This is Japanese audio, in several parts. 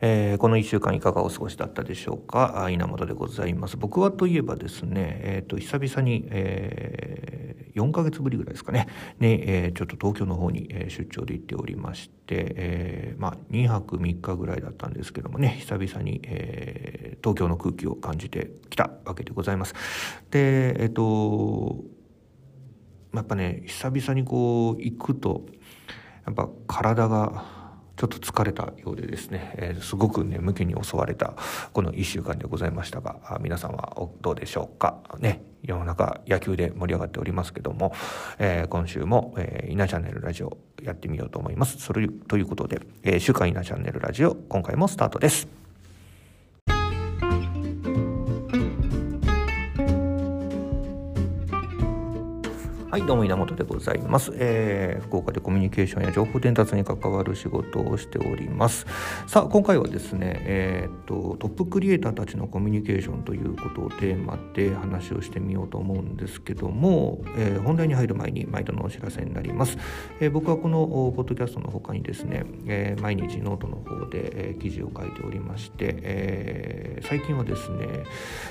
えー、この1週間いかがお過ごしだったでしょうか？稲本でございます。僕はといえばですね、えーと、久々に、えー、4ヶ月ぶりぐらいですかね。ね、えー、ちょっと東京の方に、え出張で行っておりまして、えー、まあ、2泊3日ぐらいだったんですけどもね久々に、えー、東京の空気を感じてきたわけでございます。でえっ、ー、とやっぱね久々にこう行くとやっぱ体がちょっと疲れたようでですね、えー、すごく眠気に襲われたこの1週間でございましたが皆さんはどうでしょうか？ね世の中野球で盛り上がっておりますけども、えー、今週も、えー、稲チャンネルラジオやってみようと思います。それということで、えー、週刊稲チャンネルラジオ今回もスタートです。い、どうも稲本でございます、えー、福岡でコミュニケーションや情報伝達に関わる仕事をしております。さあ今回はですね、えー、っとトップクリエイターたちのコミュニケーションということをテーマで話をしてみようと思うんですけども、えー、本題に入る前に毎度のお知らせになります、えー、僕はこのポッドキャストの他にですね、えー、毎日ノートの方で、えー、記事を書いておりまして、えー、最近はですね、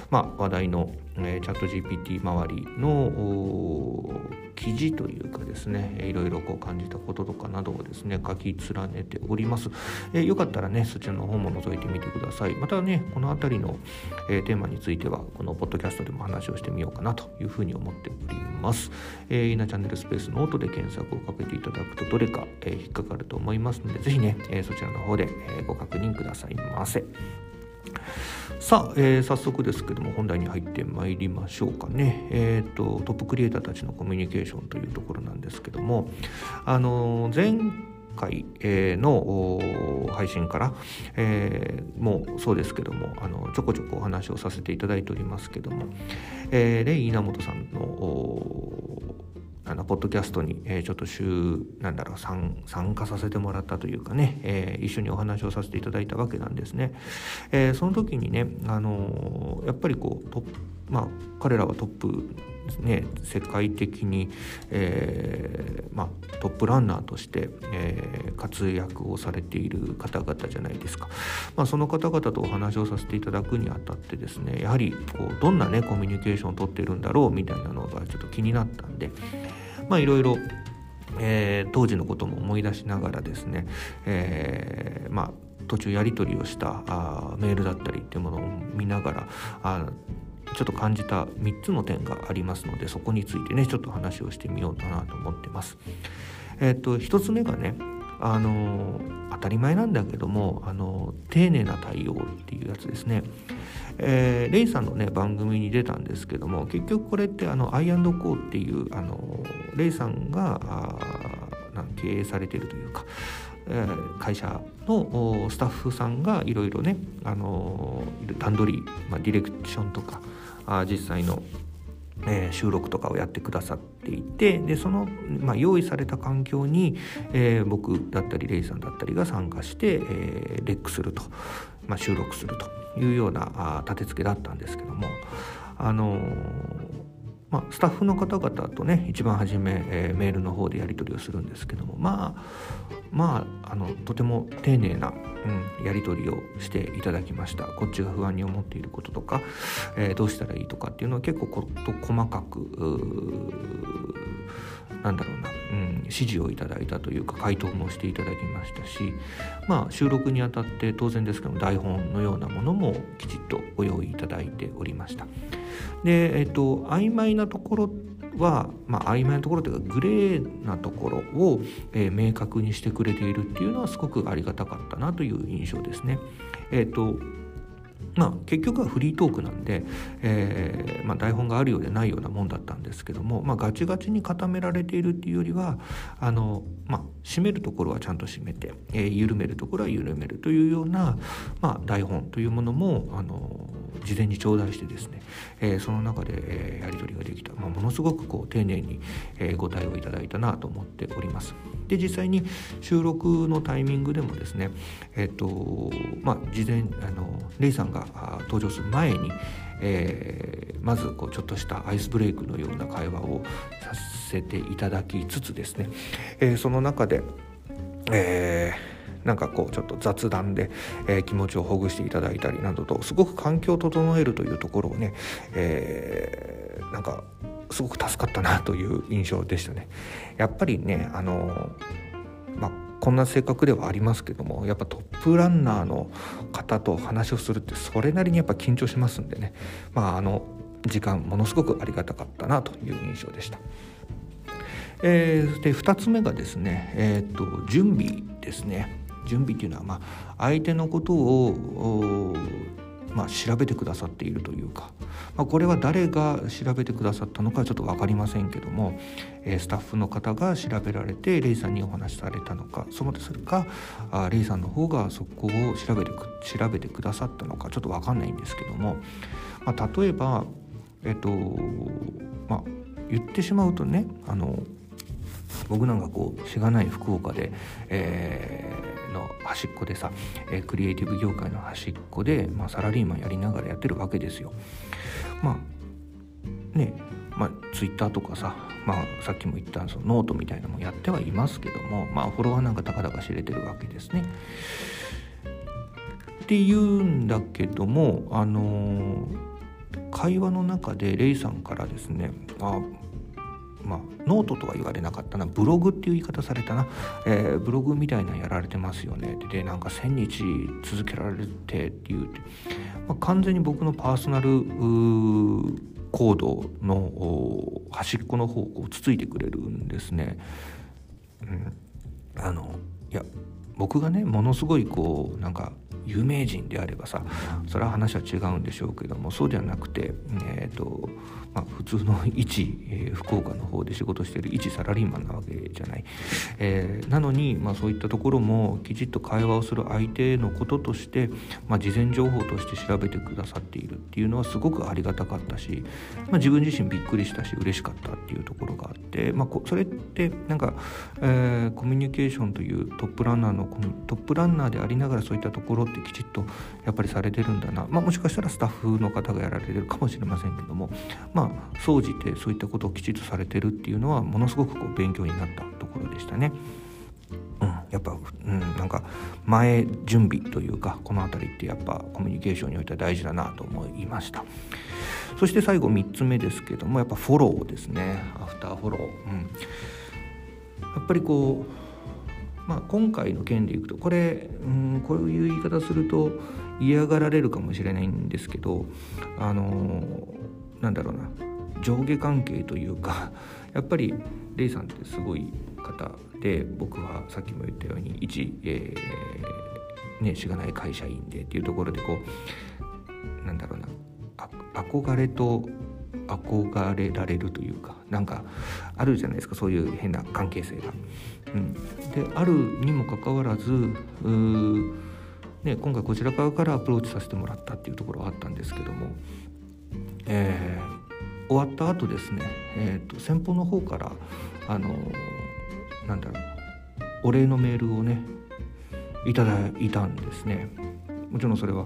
まあ、話題の、え、チャット GPT 周りの記事というかですねいろいろこう感じたこととかなどをですね書き連ねております、えー、よかったらねそちらの方も覗いてみてください。またねこの辺りの、えー、テーマについてはこのポッドキャストでも話をしてみようかなというふうに思っております、えー、イナチャンネルスペースノートで検索をかけていただくとどれか、えー、引っかかると思いますのでぜひね、えー、そちらの方で、えー、ご確認くださいませ。さあ、えー、早速ですけども本題に入ってまいりましょうかね、えーと、トップクリエイターたちのコミュニケーションというところなんですけどもあの前回、の配信から、えー、もうそうですけどもあのちょこちょこお話をさせていただいておりますけども、えー、レイ稲本さんのあのポッドキャストに、えー、ちょっと週なんだろう参加させてもらったというかね、えー、一緒にお話をさせていただいたわけなんですね。えー、その時にね、あのやっぱりこうトまあ、彼らはトップね、世界的に、えーまあ、トップランナーとして、えー、活躍をされている方々じゃないですか、まあ、その方々とお話をさせていただくにあたってですねやはりこうどんな、ね、コミュニケーションをとっているんだろうみたいなのがちょっと気になったんでいろいろ、当時のことも思い出しながらですね、えー、まあ途中やり取りをしたあメールだったりっていうものを見ながらあちょっと感じた3つの点がありますのでそこについてねちょっと話をしてみようかなと思ってます。えっ、と1つ目がねあの当たり前なんだけどもあの丁寧な対応っていうやつですね。えー、レイさんのね番組に出たんですけども結局これってあのアイコーっていうあのレイさんが経営されているというか、え、会社のスタッフさんがいろいろねあの段取り、まあ、ディレクションとかあ実際のえー、収録とかをやってくださっていてでその、まあ、用意された環境に、えー、僕だったりレイさんだったりが参加して、えー、レックすると、まあ、収録するというようなあ立て付けだったんですけどもあのまあ、スタッフの方々とね一番初め、えー、メールの方でやり取りをするんですけどもまあまああのとても丁寧な、うん、やり取りをしていただきました。こっちが不安に思っていることとか、えー、どうしたらいいとかっていうのは結構こと細かくなんだろうな、うん、指示をいただいたというか回答もしていただきましたしまあ収録にあたって当然ですけど台本のようなものもきちっとご用意いただいておりました。で、えっと、曖昧なところは、まあ、曖昧なところというかグレーなところを、えー、明確にしてくれているっていうのはすごくありがたかったなという印象ですね。えっとまあ、結局はフリートークなんで、えーまあ、台本があるようでないようなもんだったんですけども、まあ、ガチガチに固められているっていうよりはあの、まあ、締めるところはちゃんと締めて、えー、緩めるところは緩めるというような、まあ、台本というものもあの事前に頂戴してですね、えー、その中で、えー、やり取りができた、まあ、ものすごくこう丁寧に、えー、ご対応いただいたなと思っております。で実際に収録のタイミングでもですねえっ、とまあ事前あのレイさんが登場する前に、えー、まずこうちょっとしたアイスブレイクのような会話をさせていただきつつですね、えー、その中で、えーなんかこうちょっと雑談で、えー、気持ちをほぐしていただいたりなどとすごく環境を整えるというところをね、えー、なんかすごく助かったなという印象でしたね。やっぱりねあのまこんな性格ではありますけどもやっぱトップランナーの方と話をするってそれなりにやっぱ緊張しますんでねまああの時間ものすごくありがたかったなという印象でした。えー、で2つ目がですね、えーと、準備ですね。準備っていうのは、まあ、相手のことをまあ、調べてくださっているというか、まあ、これは誰が調べてくださったのかちょっと分かりませんけども、えー、スタッフの方が調べられてレイさんにお話しされたのかそのそれかあレイさんの方がそこを調べて調べてくださったのかちょっと分かんないんですけども、まあ、例えばえっ、とまあ言ってしまうとねあの僕なんかこうしがない福岡で、えー、の端っこでさ、えー、クリエイティブ業界の端っこで、まあ、サラリーマンやりながらやってるわけですよ。まあねまあ、ツイッターとかさ、まあ、さっきも言ったそのノートみたいなのもやってはいますけども、まあ、フォロワーなんかたかだか知れてるわけですね。って言うんだけどもあのー、会話の中でレイさんからですねあまあ、ノートとは言われなかったなブログっていう言い方されたな、えー、ブログみたいなやられてますよね。でなんか1,000日続けられてっていう、まあ、完全に僕のパーソナルコードの端っこの方をつついてくれるんですね。うん、あのいや僕がねものすごいこうなんか有名人であればさそれは話は違うんでしょうけどもそうではなくて、えーとまあ、普通の一、えー、福岡の方で仕事してる一サラリーマンなわけじゃない、えー、なのに、まあ、そういったところもきちっと会話をする相手のこととして、まあ、事前情報として調べてくださっているっていうのはすごくありがたかったし、まあ、自分自身びっくりしたし嬉しかったっていうところがあって、まあ、それってなんか、えー、コミュニケーションというトップランナーのトップランナーでありながらそういったところってってきちっとやっぱりされてるんだな、まあ、もしかしたらスタッフの方がやられてるかもしれませんけどもまあ総じてそういったことをきちっとされてるっていうのはものすごくこう勉強になったところでしたね。うん、やっぱ、うん、なんか前準備というかこの辺りってやっぱコミュニケーションにおいては大事だなと思いました。そして最後3つ目ですけどもやっぱフォローですね。アフターフォロー、うん、やっぱりこうまあ、今回の件でいくとこれ、うん、こういう言い方すると嫌がられるかもしれないんですけどあのなんだろうな上下関係というか やっぱりレイさんってすごい方で僕はさっきも言ったように一、えー、ねしがない会社員でっていうところでこうなんだろうな憧れと憧れられるというかなんかあるじゃないですかそういう変な関係性が。うん、であるにもかかわらずね、今回こちら側からアプローチさせてもらったっていうところはあったんですけども、えー、終わった後ですね、えーと、先方の方からあのなんだろうお礼のメールをねいただいたんですねもちろんそれは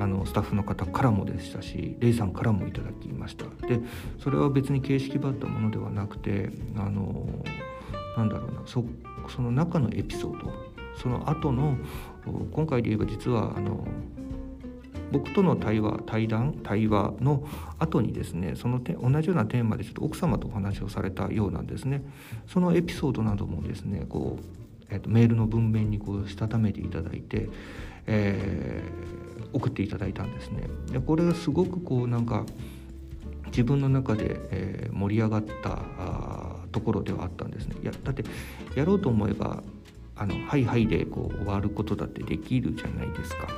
あのスタッフの方からもでしたしレイさんからもいただきました。でそれは別に形式ばったものではなくてあのなんだろうなそその中のエピソードその後の今回で言えば実はあの僕との対話対談対話の後にですねそのて同じようなテーマでちょっと奥様とお話をされたようなんですね。そのエピソードなどもですねこう、えーと、メールの文面にこうしたためていただいて、え、送っていただいたんですねでこれがすごくこうなんか自分の中で、えー、盛り上がったところではあったんですねいやだってやろうと思えばあのはいはいでこう終わることだってできるじゃないですか。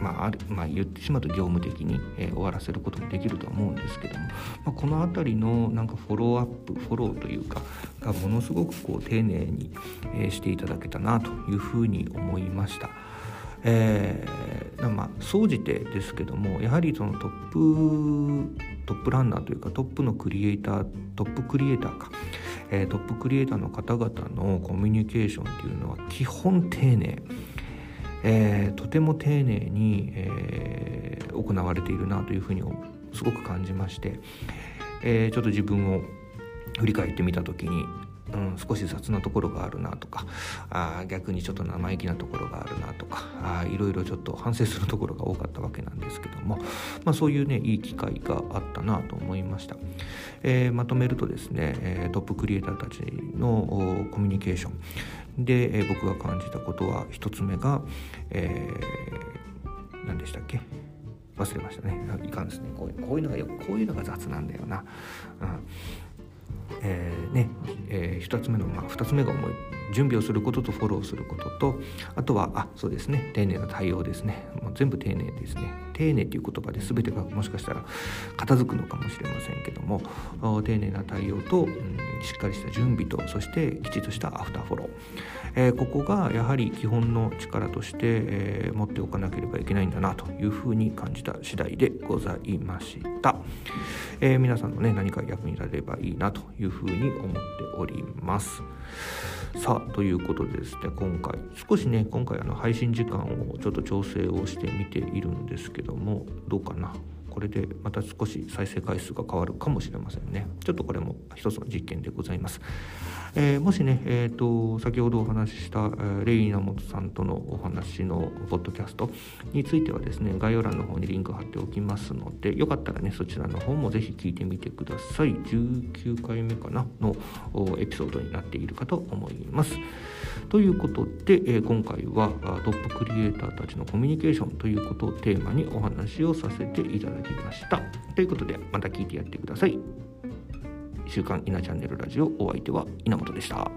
まあ、まあ、言ってしまうと業務的に、えー、終わらせることもできるとは思うんですけども、まあ、この辺りのなんかフォローアップフォローというかがものすごくこう丁寧に、えー、していただけたなというふうに思いました。えー、まあ総じてですけどもやはりそのトップトップランナーというかトップのクリエイタートップクリエイターか、えー、トップクリエイターの方々のコミュニケーションっていうのは基本丁寧、えー、とても丁寧に、えー、行われているなというふうにすごく感じまして、えー、ちょっと自分を振り返ってみた時にうん、少し雑なところがあるなとかあ逆にちょっと生意気なところがあるなとかあいろいろちょっと反省するところが多かったわけなんですけども、まあ、そういうねいい機会があったなと思いました、えー、まとめるとですね、えトップクリエイターたちのコミュニケーション。で、えー、僕が感じたことは一つ目が、えー、何でしたっけ？忘れましたね。いかんですね。こういうこういうのがよこういうのが雑なんだよな、うん。えー、ねえー、1つ目の、まあ、2つ目が思い準備をすることとフォローすることとあとはあそうですね丁寧な対応ですね。もう全部丁寧ですね。丁寧っていう言葉で全てがもしかしたら片付くのかもしれませんけども丁寧な対応と、うん、しっかりした準備とそしてきちっとしたアフターフォロー、えー、ここがやはり基本の力として、えー、持っておかなければいけないんだなというふうに感じた次第でございました、えー、皆さんのね何か役に立てればいいなというふうに思っております。さあということでですね今回少しね今回あの配信時間をちょっと調整をしてみているんですけどもどうかな？これでまた少し再生回数が変わるかもしれませんね。ちょっとこれも一つの実験でございます、えー、もしね、えーと、先ほどお話しした、え、レイナモトさんとのお話のポッドキャストについてはですね概要欄の方にリンク貼っておきますのでよかったらねそちらの方もぜひ聞いてみてください。19回目かな？のエピソードになっているかと思います。ということで、えー、今回はトップクリエイターたちのコミュニケーションということをテーマにお話をさせていただきます。きました。ということで、また聞いてやってください。週刊稲チャンネルラジオお相手は稲本でした。